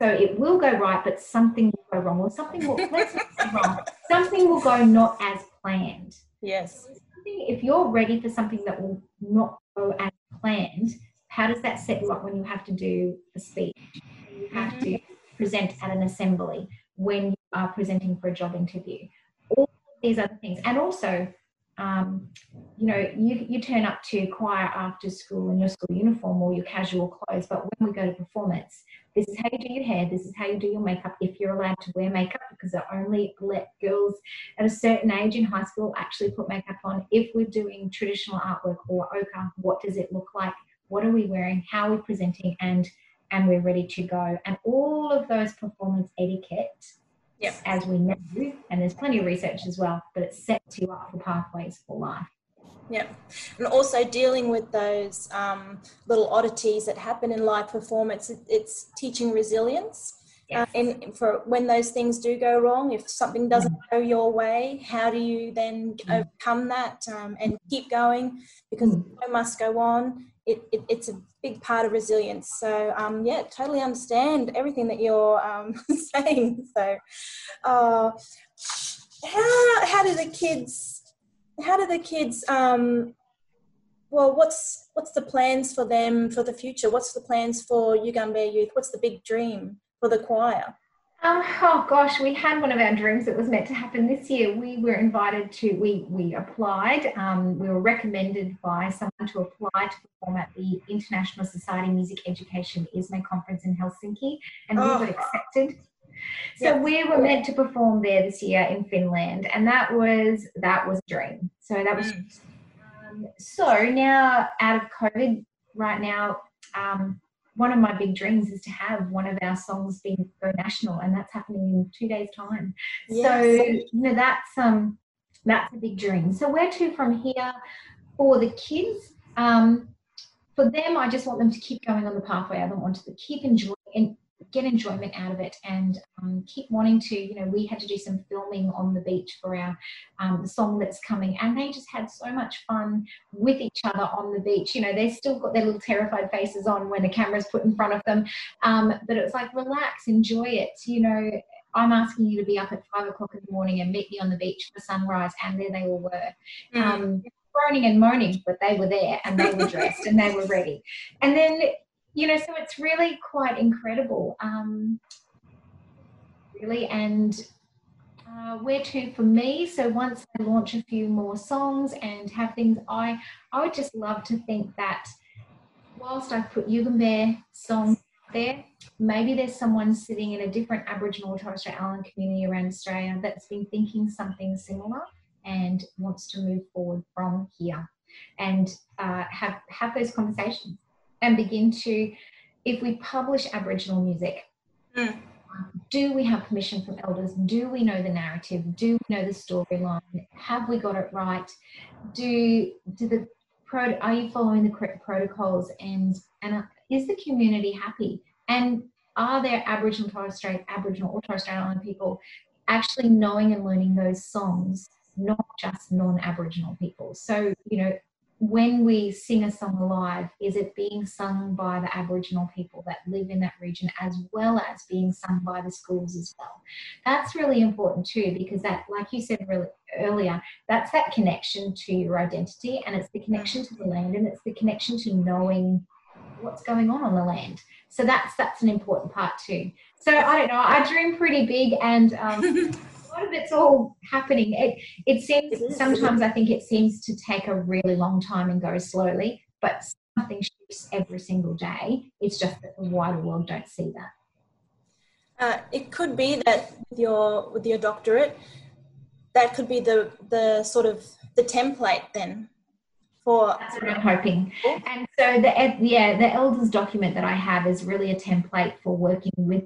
so it will go right, but something will go wrong, or something will let's not wrong. (laughs) Something will go not as planned. Yes. If you're ready for something that will not go as planned, how does that set you up when you have to do a speech? You have to present at an assembly when you are presenting for a job interview. All these other things. And also, um, you know, you, you turn up to choir after school in your school uniform or your casual clothes, but when we go to performance, this is how you do your hair, this is how you do your makeup, if you're allowed to wear makeup, because they only let girls at a certain age in high school actually put makeup on. If we're doing traditional artwork or ochre, what does it look like? What are we wearing, how are we presenting, and and we're ready to go. And all of those performance etiquette, yep. as we know, and there's plenty of research as well, but it sets you up for pathways for life. Yeah, and also dealing with those um, little oddities that happen in live performance. It's teaching resilience. Uh, yes. Uh, and for when those things do go wrong, if something doesn't mm. go your way, how do you then mm. overcome that um, and keep going? Because mm. the show must go on it, it, it's a big part of resilience. So um, yeah, totally understand everything that you're um, (laughs) saying. So uh, how how do the kids how do the kids um, well what's what's the plans for them for the future? What's the plans for Yugambeh Youth? What's the big dream for the choir? Um, oh gosh, we had one of our dreams that was meant to happen this year. We were invited to, we we applied. Um, we were recommended by someone to apply to perform at the International Society Music Education ISME conference in Helsinki, and oh. we got accepted. So we were meant to perform there this year in Finland, and that was that was a dream. So that was. Mm. Um, so now out of COVID, right now. Um, one of my big dreams is to have one of our songs being go national, and that's happening in two days' time. Yes. So you know that's um that's a big dream. So where to from here for the kids? Um, for them, I just want them to keep going on the pathway. I don't want to keep enjoying get enjoyment out of it and um, keep wanting to you know we had to do some filming on the beach for our um, song that's coming and they just had so much fun with each other on the beach you know they still got their little terrified faces on when the camera's put in front of them um, but it was like relax enjoy it you know I'm asking you to be up at five o'clock in the morning and meet me on the beach for sunrise, and there they all were. Mm. Um, groaning and moaning, but they were there and they were dressed and they were ready. And then you know, so it's really quite incredible, um, really. And uh, where to for me? So once I launch a few more songs and have things, I I would just love to think that whilst I've put Yugambeh song there, maybe there's someone sitting in a different Aboriginal or Torres Strait Island community around Australia that's been thinking something similar and wants to move forward from here and uh, have have those conversations and begin to if we publish aboriginal music mm. do we have permission from elders? Do we know the narrative? Do we know the storyline? Have we got it right? Do do the pro are you following the correct protocols? And and uh, is the community happy? And are there aboriginal torres strait aboriginal or torres strait island people actually knowing and learning those songs not just non-aboriginal people? So you know when we sing a song live, is it being sung by the Aboriginal people that live in that region as well as being sung by the schools as well? That's really important too, because that, like you said really earlier, that's that connection to your identity and it's the connection to the land and it's the connection to knowing what's going on on the land. So that's that's an important part too. So I don't know, I dream pretty big and um, (laughs) it's all happening. It it seems sometimes I think it seems to take a really long time and go slowly, but something shifts every single day. It's just that the wider world don't see that. Uh, it could be that with your with your doctorate, that could be the the sort of the template then for. That's what I'm hoping. And so the yeah the elders document that I have is really a template for working with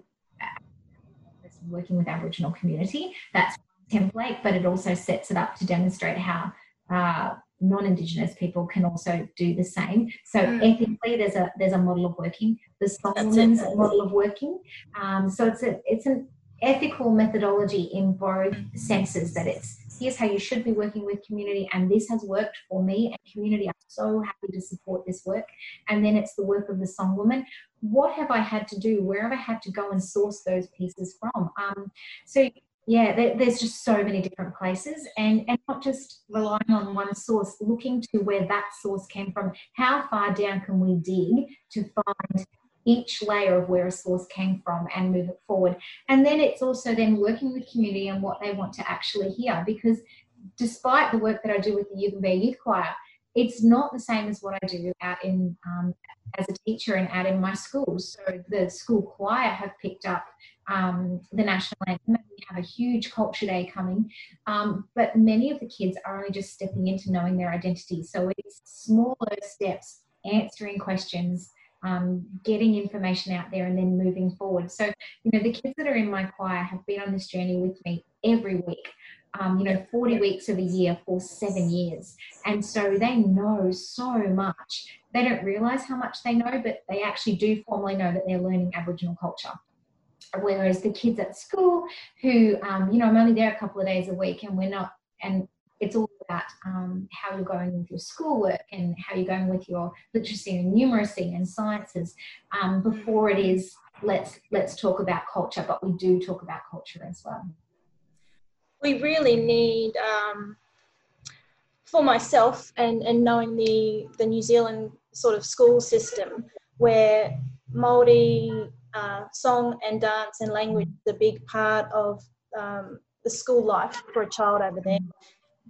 working with Aboriginal community. That's template, but it also sets it up to demonstrate how uh, non-Indigenous people can also do the same. So mm. ethically, there's a there's a model of working. The Solomon's model of working. Um, so it's a it's an ethical methodology in both senses that it's here's how you should be working with community and this has worked for me and community are so happy to support this work. And then it's the work of the song woman. What have i had to do? Where have i had to go and source those pieces from? Um, so yeah there, there's just so many different places and and not just relying on one source looking to where that source came from. How far down can we dig to find each layer of where a source came from and move it forward. And then it's also then working with community and what they want to actually hear because despite the work that I do with the Yugambeh Youth Choir, it's not the same as what I do out in um, as a teacher and out in my schools. So the school choir have picked up um, the national anthem. We have a huge culture day coming, um, but many of the kids are only just stepping into knowing their identity. So it's smaller steps, answering questions, um, getting information out there and then moving forward. So, you know, the kids that are in my choir have been on this journey with me every week. Um, you know, 40 weeks of a year for seven years. And so they know so much. They don't realize how much they know, but they actually do formally know that they're learning Aboriginal culture. Whereas the kids at school, who, um, you know, I'm only there a couple of days a week and we're not, and it's all about um, how you're going with your schoolwork and how you're going with your literacy and numeracy and sciences um, before it is let's let's talk about culture but we do talk about culture as well. We really need um, for myself and and knowing the the new zealand sort of school system where Māori uh, song and dance and language is a big part of um, the school life for a child over there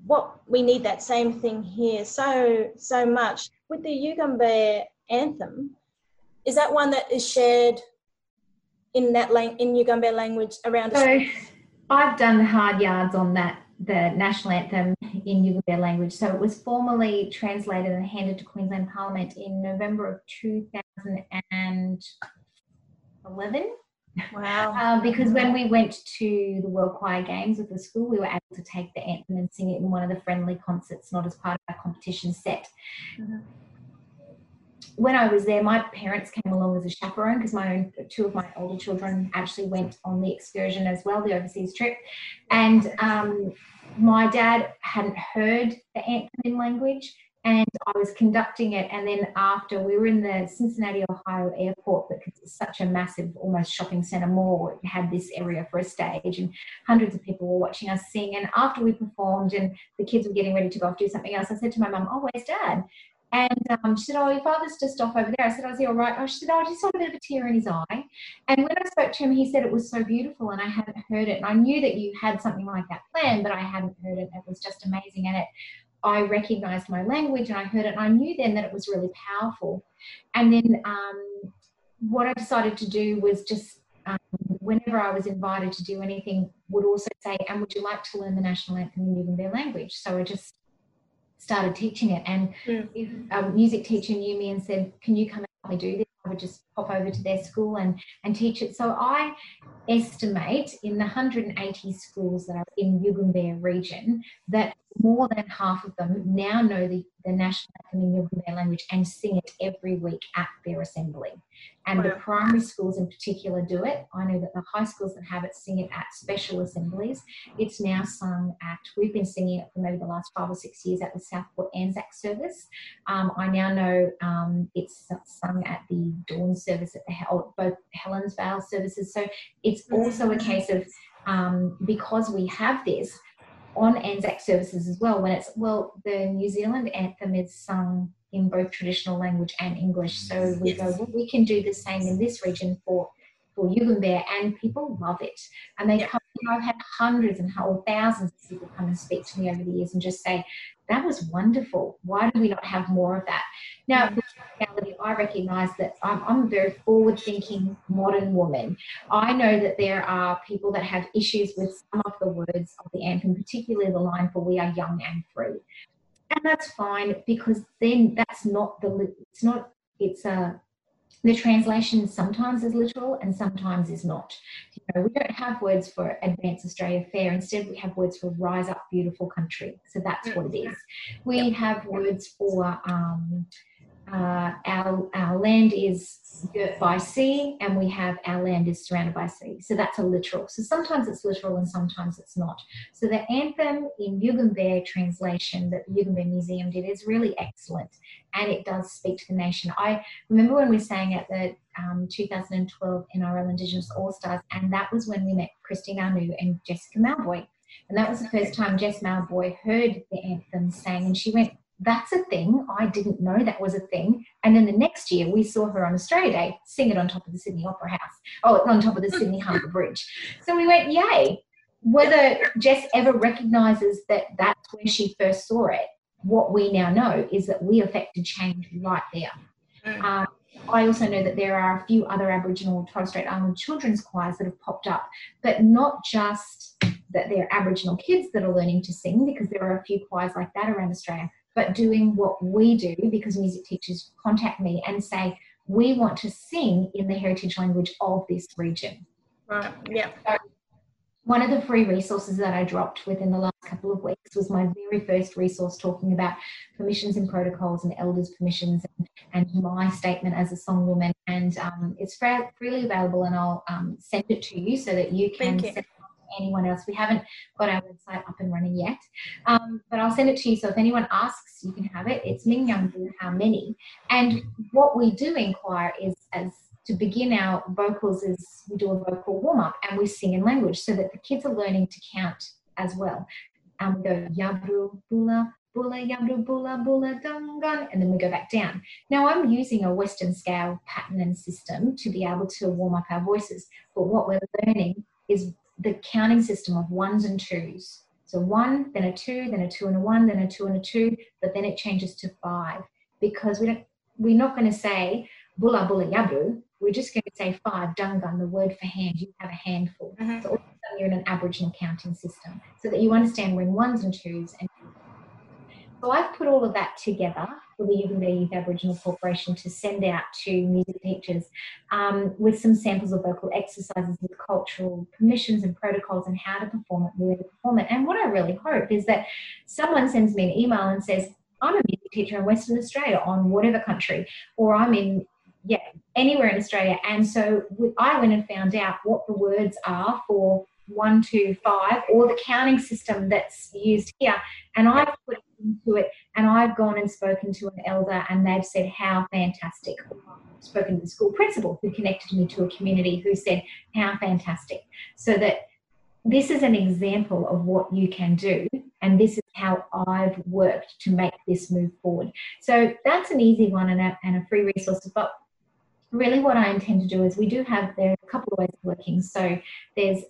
what we need that same thing here so so much with the Yugambeh anthem. Is that one that is shared in that lang- in Yugambeh language around? So, I've done the hard yards on that the national anthem in Yugambeh language. So it was formally translated and handed to Queensland Parliament in November of 2011. Wow. Uh, (laughs) because when we went to the World Choir Games with the school, we were able to take the anthem and sing it in one of the friendly concerts, not as part of our competition set. Mm-hmm. When I was there, my parents came along as a chaperone because my own two of my older children actually went on the excursion as well, the overseas trip. And um, my dad hadn't heard the anthem in language and I was conducting it. And then after we were in the Cincinnati, Ohio airport because it's such a massive, almost shopping center mall, it had this area for a stage, and hundreds of people were watching us sing. And after we performed and the kids were getting ready to go off do something else, I said to my mum, "Oh, where's Dad?" And um, she said, Oh, your father's just off over there. I said, Oh, is he all right? Oh, she said, Oh, I just saw a bit of a tear in his eye. And when I spoke to him, he said it was so beautiful and I hadn't heard it. And I knew that you had something like that planned, but I hadn't heard it. It was just amazing. And it I recognized my language and I heard it and I knew then that it was really powerful. And then um, what I decided to do was just um, whenever I was invited to do anything, would also say, and would you like to learn the national anthem in Yugambeh language? So I just started teaching it. And mm. if a music teacher knew me and said, can you come me do this? I would just pop over to their school and, and teach it. So I estimate in the 180 schools that are in Yugambeh region that more than half of them now know the, the national anthem in Yugambeh language and sing it every week at their assembly. And wow. the primary schools in particular do it. I know that the high schools that have it sing it at special assemblies. It's now sung at, we've been singing it for maybe the last five or six years at the Southport Anzac service. Um, I now know um, it's sung at the dawn service at the both Helensvale services. So it's also a case of um, because we have this on Anzac services as well, when it's, well, the New Zealand anthem is sung in both traditional language and English. So we yes. go, well, we can do the same in this region for for Yugambeh, and people love it. And they come, you know, I've had hundreds and whole thousands of people come and speak to me over the years and just say, that was wonderful. Why do we not have more of that? Now, mm. reality, I recognize that I'm, I'm a very forward thinking modern woman. I know that there are people that have issues with some of the words of the anthem, particularly the line for we are young and free. And that's fine because then that's not the, it's not, it's a, the translation sometimes is literal and sometimes is not. You know, we don't have words for Advance Australia Fair. Instead, we have words for Rise Up Beautiful Country. So that's what it is. We have words for um, uh, our, our land is girt by sea and we have our land is surrounded by sea. So that's a literal. So sometimes it's literal and sometimes it's not. So the anthem in Yugambeh translation that the Yugambeh Museum did is really excellent and it does speak to the nation. I remember when we sang at the um, 2012 NRL Indigenous All Stars and that was when we met Christine Anu and Jessica Mauboy. And that was the first time Jess Mauboy heard the anthem sang and she went, that's a thing. I didn't know that was a thing. And then the next year, we saw her on Australia Day sing it on top of the Sydney Opera House. Oh, on top of the Sydney Harbour Bridge. So we went, yay. Whether Jess ever recognises that that's where she first saw it, what we now know is that we affected change right there. Mm. Um, I also know that there are a few other Aboriginal Torres Strait Island children's choirs that have popped up, but not just that they're Aboriginal kids that are learning to sing, because there are a few choirs like that around Australia, but doing what we do because music teachers contact me and say, we want to sing in the heritage language of this region. Right, yeah. So one of the free resources that I dropped within the last couple of weeks was my very first resource talking about permissions and protocols and elders' permissions and, and my statement as a songwoman. And um, it's freely available, and I'll um, send it to you so that you can you anyone else. We haven't got our website up and running yet, um, but I'll send it to you. So if anyone asks, you can have it. It's Ming Young How Many? And what we do inquire is as to begin our vocals is we do a vocal warm up and we sing in language so that the kids are learning to count as well. And we go yabru bula bula yabru bula bula dungan, and then we go back down. Now I'm using a Western scale pattern and system to be able to warm up our voices, but what we're learning is the counting system of ones and twos. So one, then a two, then a two and a one, then a two and a two, but then it changes to five because we don't, we're not going to say bula bula yabu. We're just going to say five, dungun, the word for hand. You have a handful. Mm-hmm. So all of a sudden you're in an Aboriginal counting system so that you understand when ones and twos and so I've put all of that together for the Youth Aboriginal Corporation to send out to music teachers um, with some samples of vocal exercises with cultural permissions and protocols and how to perform it, where to perform it. And what I really hope is that someone sends me an email and says, I'm a music teacher in Western Australia on whatever country, or I'm in yeah, anywhere in Australia. And so I went and found out what the words are for one, two, five, or the counting system that's used here. And I've put into it and I've gone and spoken to an elder and they've said how fantastic. I've spoken to the school principal who connected me to a community who said how fantastic. So that this is an example of what you can do and this is how I've worked to make this move forward. So that's an easy one and a, and a free resource. But really what I intend to do is we do have, there are a couple of ways of working. So there's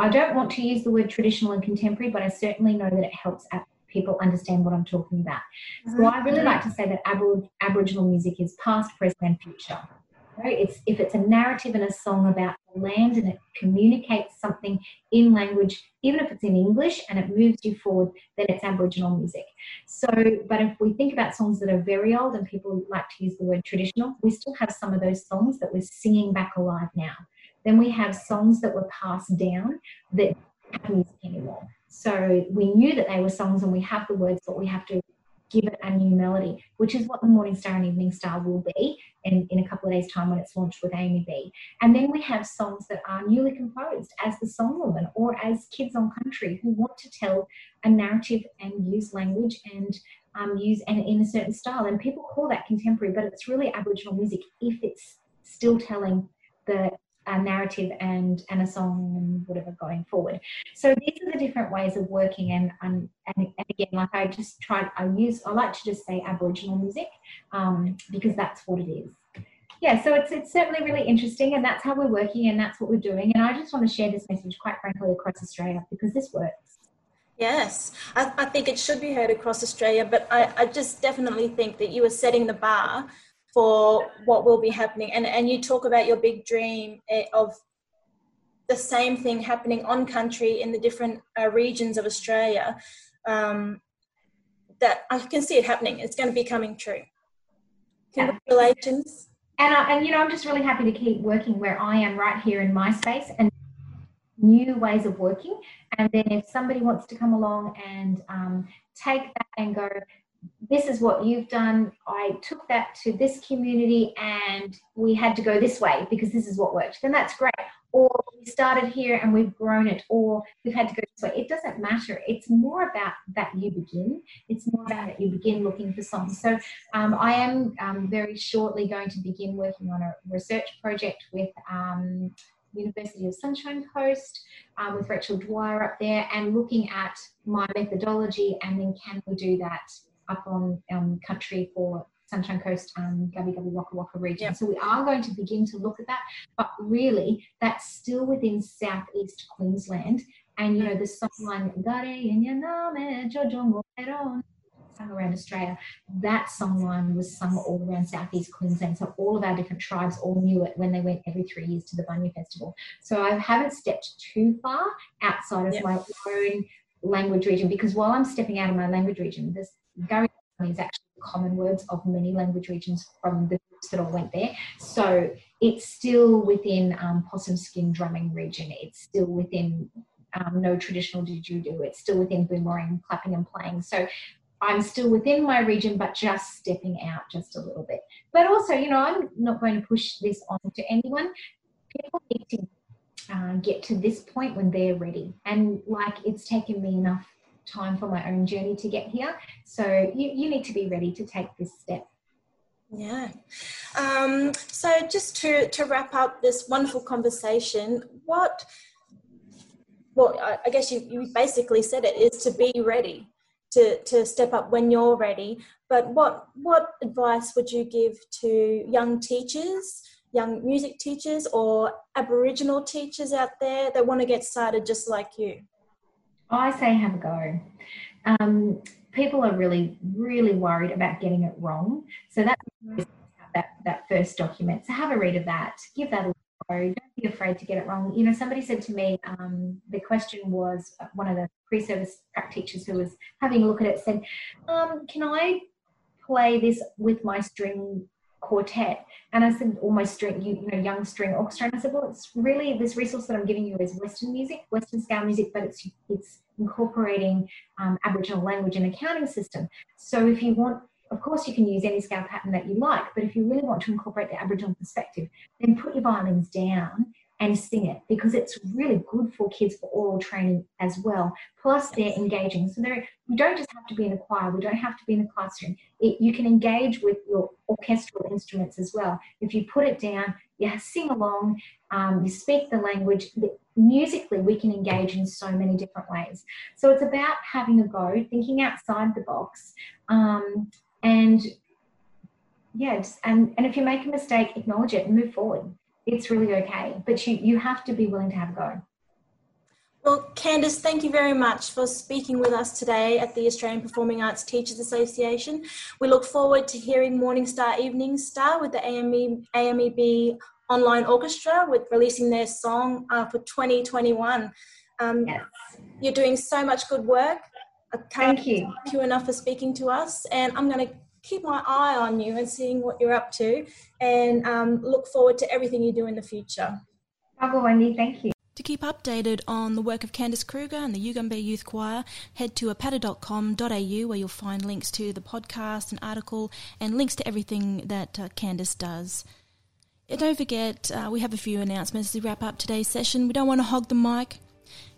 I don't want to use the word traditional and contemporary, but I certainly know that it helps people understand what I'm talking about. So I really like to say that Aboriginal music is past, present, and future. It's if it's a narrative and a song about the land and it communicates something in language, even if it's in English and it moves you forward, then it's Aboriginal music. So, but if we think about songs that are very old and people like to use the word traditional, we still have some of those songs that we're singing back alive now. Then we have songs that were passed down that have music anymore. So we knew that they were songs and we have the words, but we have to give it a new melody, which is what the Morning Star and Evening Star will be in, in a couple of days' time when it's launched with AMEB. And then we have songs that are newly composed as the songwoman or as kids on country who want to tell a narrative and use language and um, use and in a certain style. And people call that contemporary, but it's really Aboriginal music if it's still telling the a narrative and and a song and whatever going forward. So these are the different ways of working and and, and, again like I just tried I use I like to just say Aboriginal music um, because that's what it is. Yeah, so it's it's certainly really interesting and that's how we're working and that's what we're doing and I just want to share this message quite frankly across Australia because this works. Yes, I, I think it should be heard across Australia, but I, I just definitely think that you are setting the bar for what will be happening. And, and you talk about your big dream eh, of the same thing happening on country in the different uh, regions of Australia. Um, that I can see it happening. It's going to be coming true. Congratulations. And, I, and you know, I'm just really happy to keep working where I am right here in my space and new ways of working. And then if somebody wants to come along and um, take that and go, this is what you've done. I took that to this community and we had to go this way because this is what worked. Then that's great. Or we started here and we've grown it, or we've had to go this way. It doesn't matter. It's more about that you begin. It's more about that you begin looking for songs. So um, I am um, very shortly going to begin working on a research project with. Um, University of Sunshine Coast um, with Rachel Dwyer up there and looking at my methodology and then can we do that up on um, country for Sunshine Coast, um, Gubbi Gubbi Waka Waka region. Yep. So we are going to begin to look at that, but really that's still within southeast Queensland. And you know the songline sung around Australia. That songline was sung all around southeast Queensland. So all of our different tribes all knew it when they went every three years to the Bunya Festival. So I haven't stepped too far outside of yep. my own language region because while I'm stepping out of my language region, this Gary is actually common words of many language regions from the groups that all went there. So it's still within um, possum skin drumming region. It's still within um, no traditional didgeridoo. It's still within boomerang clapping and playing. So I'm still within my region, but just stepping out just a little bit. But also, you know, I'm not going to push this on to anyone. People need to uh, get to this point when they're ready. And like it's taken me enough time for my own journey to get here. So you, you need to be ready to take this step. Yeah. Um, so just to, to wrap up this wonderful conversation, what, well, I, I guess you, you basically said it, is to be ready, to, to step up when you're ready. But what, what advice would you give to young teachers, young music teachers or Aboriginal teachers out there that want to get started just like you? I say have a go. Um, people are really, really worried about getting it wrong. So that's that, that first document. So have a read of that. Give that a go. Don't be afraid to get it wrong. You know, somebody said to me, um, the question was uh, one of the pre-service teachers who was having a look at it said, um, can I play this with my string quartet. And I said, almost string, you, you know, young string orchestra. And I said, well, it's really this resource that I'm giving you is Western music, Western scale music, but it's it's incorporating um, Aboriginal language and accounting system. So if you want, of course, you can use any scale pattern that you like, but if you really want to incorporate the Aboriginal perspective, then put your violins down and sing it because it's really good for kids for oral training as well. Plus, they're engaging. So they're, you don't just have to be in a choir, we don't have to be in a classroom. It, you can engage with your orchestral instruments as well. If you put it down, you sing along, um, you speak the language. Musically, we can engage in so many different ways. So it's about having a go, thinking outside the box, um, and yeah, and, and if you make a mistake, acknowledge it and move forward it's really okay. But you, you have to be willing to have a go. Well, Candace, thank you very much for speaking with us today at the Australian Performing Arts Teachers Association. We look forward to hearing Morning Star Evening Star with the AME, AMEB Online Orchestra with releasing their song uh, for 2021. Um, yes. You're doing so much good work. I can't thank you. thank you enough for speaking to us, and I'm going to keep my eye on you and seeing what you're up to, and um, look forward to everything you do in the future. Bye, Wendy. Thank you. To keep updated on the work of Candace Kruger and the Yugambeh Youth Choir, head to apada.com.au where you'll find links to the podcast and article and links to everything that uh, Candace does. And don't forget, uh, we have a few announcements to wrap up today's session. We don't want to hog the mic.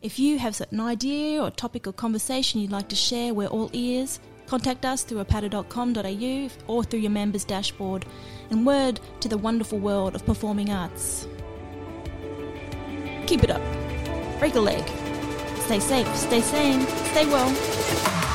If you have an idea or topic or conversation you'd like to share, we're all ears. Contact us through apada.com.au or through your members' dashboard. And word to the wonderful world of performing arts. Keep it up. Break a leg. Stay safe, stay sane, stay well.